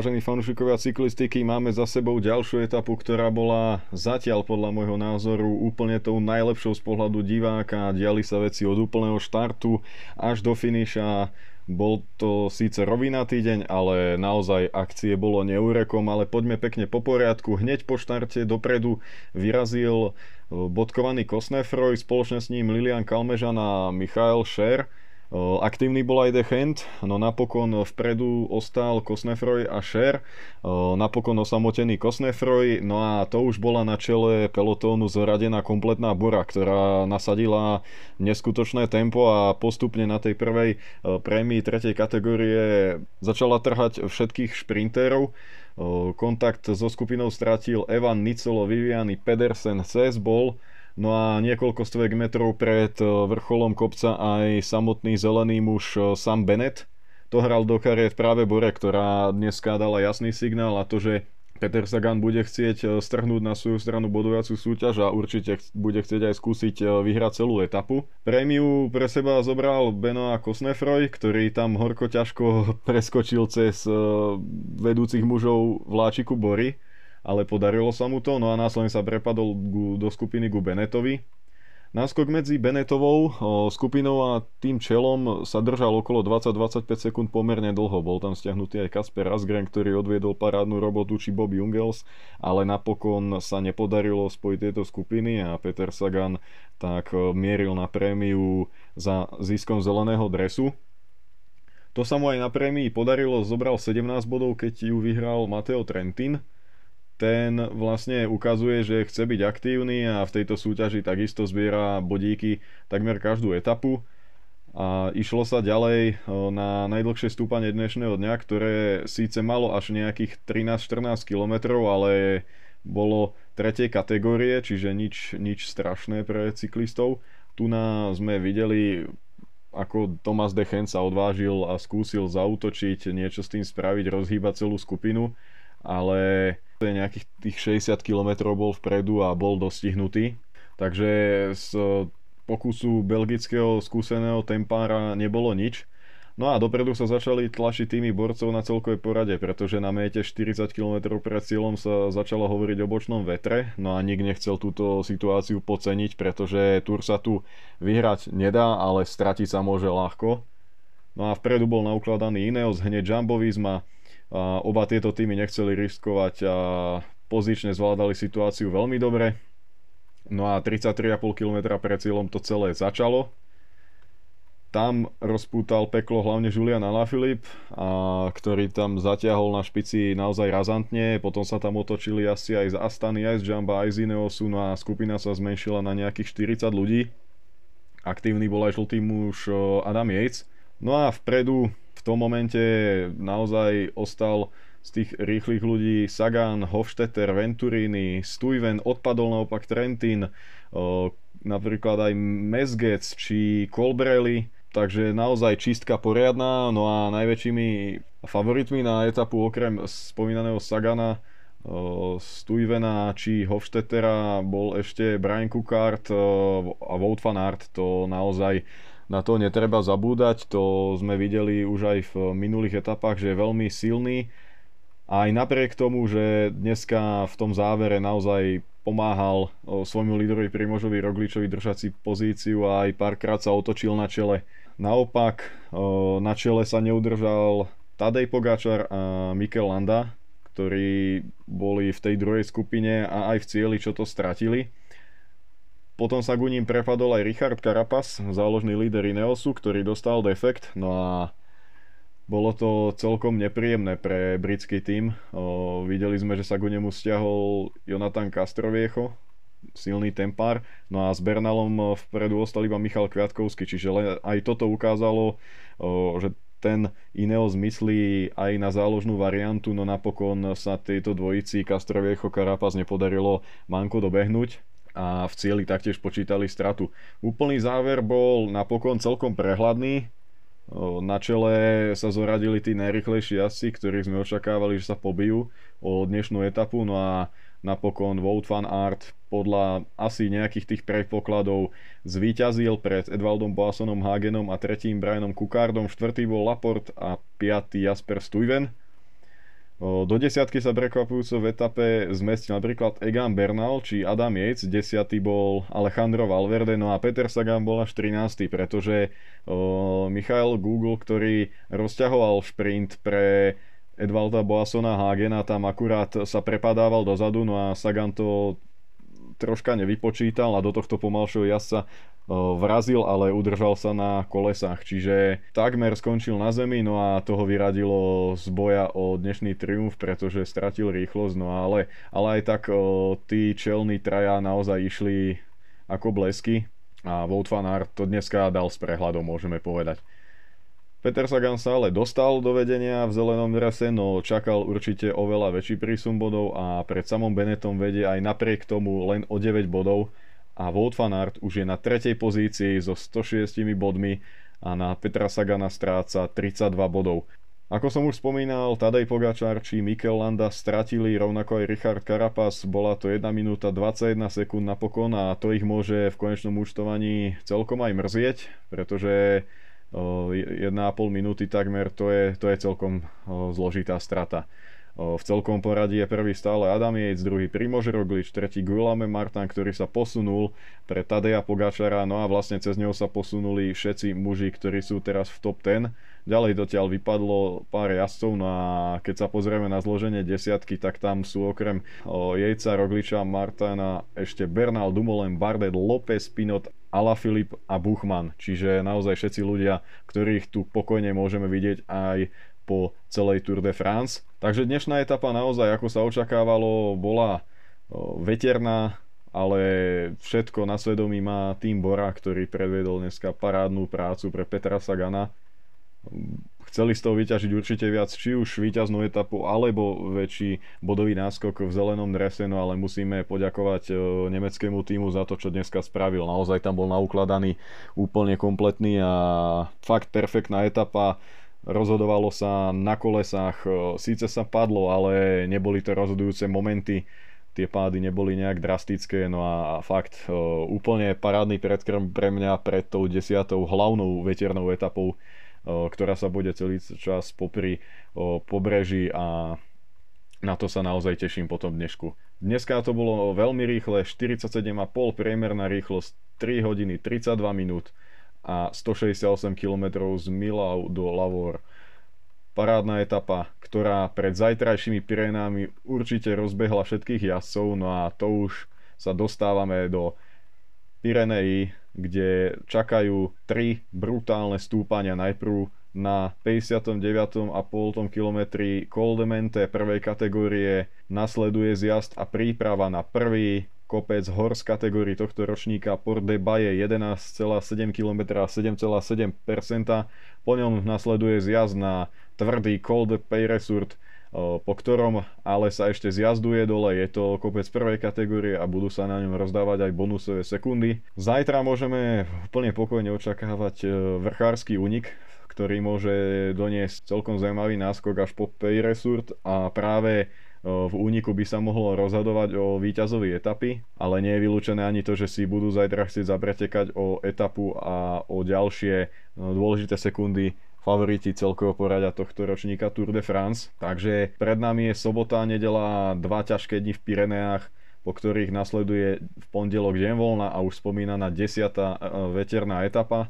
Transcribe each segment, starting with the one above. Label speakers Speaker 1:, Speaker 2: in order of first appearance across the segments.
Speaker 1: Vážení fanúšikovia cyklistiky, máme za sebou ďalšiu etapu, ktorá bola zatiaľ podľa môjho názoru úplne tou najlepšou z pohľadu diváka. Diali sa veci od úplného štartu až do finiša. Bol to síce rovinatý deň, ale naozaj akcie bolo neurekom, ale poďme pekne po poriadku. Hneď po štarte dopredu vyrazil bodkovaný Kosnefroj, spoločne s ním Lilian Kalmežan a Michael Scher Aktívny bol aj Dechent, no napokon vpredu ostal Kosnefroj a Scher, napokon osamotený Kosnefroj, no a to už bola na čele pelotónu zoradená kompletná bora, ktorá nasadila neskutočné tempo a postupne na tej prvej prémii tretej kategórie začala trhať všetkých šprintérov. Kontakt so skupinou stratil Evan Nicolo, Viviani, Pedersen, CS bol No a niekoľko stovek metrov pred e, vrcholom kopca aj samotný zelený muž e, Sam Bennett. To hral do kariet práve Bore, ktorá dneska dala jasný signál a to, že Peter Sagan bude chcieť e, strhnúť na svoju stranu bodovaciu súťaž a určite bude chcieť aj skúsiť vyhrať celú etapu. Prémiu pre seba zobral Benoa Kosnefroj, ktorý tam horko ťažko preskočil cez vedúcich mužov vláčiku Bory ale podarilo sa mu to, no a následne sa prepadol do skupiny ku Benetovi. Náskok medzi Benetovou skupinou a tým čelom sa držal okolo 20-25 sekúnd pomerne dlho. Bol tam stiahnutý aj Kasper Asgren, ktorý odviedol parádnu robotu, či Bobby Jungels, ale napokon sa nepodarilo spojiť tieto skupiny a Peter Sagan tak mieril na prémiu za ziskom zeleného dresu. To sa mu aj na prémii podarilo, zobral 17 bodov, keď ju vyhral Mateo Trentin ten vlastne ukazuje, že chce byť aktívny a v tejto súťaži takisto zbiera bodíky takmer každú etapu. A išlo sa ďalej na najdlhšie stúpanie dnešného dňa, ktoré síce malo až nejakých 13-14 km, ale bolo tretej kategórie, čiže nič, nič strašné pre cyklistov. Tu na sme videli ako Thomas Dechen sa odvážil a skúsil zautočiť, niečo s tým spraviť, rozhýbať celú skupinu, ale nejakých tých 60 km bol vpredu a bol dostihnutý. Takže z pokusu belgického skúseného tempára nebolo nič. No a dopredu sa začali tlačiť tými borcov na celkovej porade, pretože na méte 40 km pred cieľom sa začalo hovoriť o bočnom vetre, no a nik nechcel túto situáciu poceniť, pretože Tour sa tu vyhrať nedá, ale stratiť sa môže ľahko. No a vpredu bol naukladaný Ineos, hneď Jumbo Visma, oba tieto týmy nechceli riskovať a pozične zvládali situáciu veľmi dobre. No a 33,5 km pred cieľom to celé začalo. Tam rozpútal peklo hlavne Julian Alaphilippe, a ktorý tam zatiahol na špici naozaj razantne. Potom sa tam otočili asi aj z Astany, aj z Jamba, aj z Ineosu. No a skupina sa zmenšila na nejakých 40 ľudí. Aktívny bol aj žltý muž Adam Yates. No a vpredu v tom momente naozaj ostal z tých rýchlych ľudí Sagan, Hofstetter, Venturini, Stuyven, odpadol naopak Trentin, napríklad aj Mesgec či Colbrelli, takže naozaj čistka poriadna, no a najväčšími favoritmi na etapu okrem spomínaného Sagana Stuyvena či Hofstettera bol ešte Brian Cookart a Wout van Aert, to naozaj na to netreba zabúdať, to sme videli už aj v minulých etapách, že je veľmi silný. Aj napriek tomu, že dneska v tom závere naozaj pomáhal svojmu líderovi Primožovi Rogličovi držať si pozíciu a aj párkrát sa otočil na čele. Naopak na čele sa neudržal Tadej Pogačar a Mikel Landa, ktorí boli v tej druhej skupine a aj v cieli, čo to stratili. Potom sa ku ním prepadol aj Richard Carapaz, záložný líder Ineosu, ktorý dostal defekt, no a bolo to celkom nepríjemné pre britský tím. O, videli sme, že sa ku nemu stiahol Jonathan Castroviecho, silný tempár, no a s Bernalom vpredu ostal iba Michal Kviatkovský, čiže aj toto ukázalo, o, že ten Ineos myslí aj na záložnú variantu, no napokon sa tejto dvojici Castroviecho Carapaz nepodarilo manko dobehnúť a v cieli taktiež počítali stratu. Úplný záver bol napokon celkom prehľadný. Na čele sa zoradili tí najrychlejší jazdci, ktorých sme očakávali, že sa pobijú o dnešnú etapu. No a napokon Wout van Aert podľa asi nejakých tých predpokladov zvíťazil pred Edvaldom Boassonom Hagenom a tretím Brianom Kukardom, štvrtý bol Laport a piatý Jasper Stuyven. Do desiatky sa prekvapujúco v etape zmestil napríklad Egan Bernal či Adam Yates, desiatý bol Alejandro Valverde, no a Peter Sagan bol až 13, pretože Michael Google, ktorý rozťahoval šprint pre Edvalda Boasona Hagena, tam akurát sa prepadával dozadu, no a Sagan to troška nevypočítal a do tohto pomalšieho jazdca vrazil, ale udržal sa na kolesách, čiže takmer skončil na zemi, no a toho vyradilo z boja o dnešný triumf, pretože stratil rýchlosť, no ale, ale aj tak tí čelní traja naozaj išli ako blesky a Wout van Aert to dneska dal s prehľadom, môžeme povedať. Peter Sagan sa ale dostal do vedenia v zelenom drese, no čakal určite oveľa väčší prísun bodov a pred samom Benetom vedie aj napriek tomu len o 9 bodov a Wout van Aert už je na tretej pozícii so 106 bodmi a na Petra Sagana stráca 32 bodov. Ako som už spomínal, Tadej Pogačar či Mikel Landa stratili rovnako aj Richard Carapaz, bola to 1 minúta 21 sekúnd napokon a to ich môže v konečnom účtovaní celkom aj mrzieť, pretože 1,5 minúty takmer, to je, to je celkom zložitá strata. V celkom poradí je prvý stále Adam Yates, druhý Primož Roglič, tretí Guillaume Martin, ktorý sa posunul pre Tadeja Pogačara, no a vlastne cez neho sa posunuli všetci muži, ktorí sú teraz v top 10. Ďalej dotiaľ vypadlo pár jazdcov, no a keď sa pozrieme na zloženie desiatky, tak tam sú okrem Jejca, Rogliča, Martina ešte Bernal, Dumoulin, Bardet, López, Pinot Filip a Buchman. Čiže naozaj všetci ľudia, ktorých tu pokojne môžeme vidieť aj po celej Tour de France. Takže dnešná etapa naozaj, ako sa očakávalo, bola veterná, ale všetko na svedomí má tým Bora, ktorý predvedol dneska parádnu prácu pre Petra Sagana chceli z toho vyťažiť určite viac, či už víťaznú etapu, alebo väčší bodový náskok v zelenom drese, no ale musíme poďakovať e, nemeckému týmu za to, čo dneska spravil. Naozaj tam bol naukladaný úplne kompletný a fakt perfektná etapa. Rozhodovalo sa na kolesách, e, síce sa padlo, ale neboli to rozhodujúce momenty tie pády neboli nejak drastické, no a fakt e, úplne parádny predkrm pre mňa pred tou desiatou hlavnou veternou etapou ktorá sa bude celý čas popri pobreží a na to sa naozaj teším po tom dnešku. Dneska to bolo veľmi rýchle, 47,5 priemerná rýchlosť, 3 hodiny 32 minút a 168 km z Milau do Lavor. Parádna etapa, ktorá pred zajtrajšími Pirenami určite rozbehla všetkých jazdcov, no a to už sa dostávame do Pireneji, kde čakajú tri brutálne stúpania. Najprv na 59,5 km Col de Mente prvej kategórie nasleduje zjazd a príprava na prvý kopec hor z kategórii tohto ročníka Port de Baye 11,7 km a 7,7%. Po ňom nasleduje zjazd na tvrdý Col de Peyresurt po ktorom ale sa ešte zjazduje dole. Je to kopec prvej kategórie a budú sa na ňom rozdávať aj bonusové sekundy. Zajtra môžeme úplne pokojne očakávať e, vrchársky únik, ktorý môže doniesť celkom zaujímavý náskok až po Peyresurt a práve e, v úniku by sa mohlo rozhodovať o víťazovi etapy, ale nie je vylúčené ani to, že si budú zajtra chcieť zapretekať o etapu a o ďalšie e, dôležité sekundy favoriti celkového poradia tohto ročníka Tour de France. Takže pred nami je sobota nedela, dva ťažké dni v Pireneách, po ktorých nasleduje v pondelok deň voľna a už spomínaná desiatá e, veterná etapa.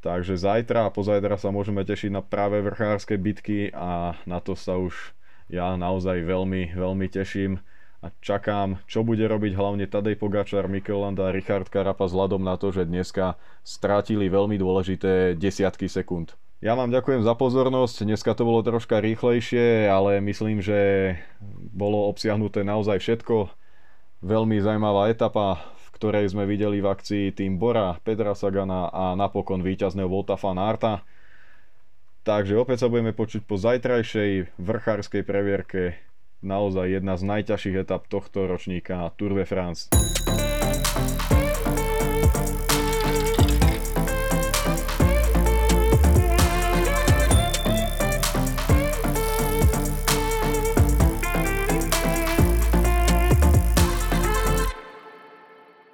Speaker 1: Takže zajtra a pozajtra sa môžeme tešiť na práve vrchárske bitky a na to sa už ja naozaj veľmi, veľmi teším a čakám, čo bude robiť hlavne Tadej Pogačar, Mikel a Richard Carapaz vzhľadom na to, že dneska strátili veľmi dôležité desiatky sekúnd. Ja vám ďakujem za pozornosť, dneska to bolo troška rýchlejšie, ale myslím, že bolo obsiahnuté naozaj všetko. Veľmi zaujímavá etapa, v ktorej sme videli v akcii tým Bora, Petra Sagana a napokon víťazného Volta Fanarta. Takže opäť sa budeme počuť po zajtrajšej vrchárskej previerke. Naozaj jedna z najťažších etap tohto ročníka Tour de France.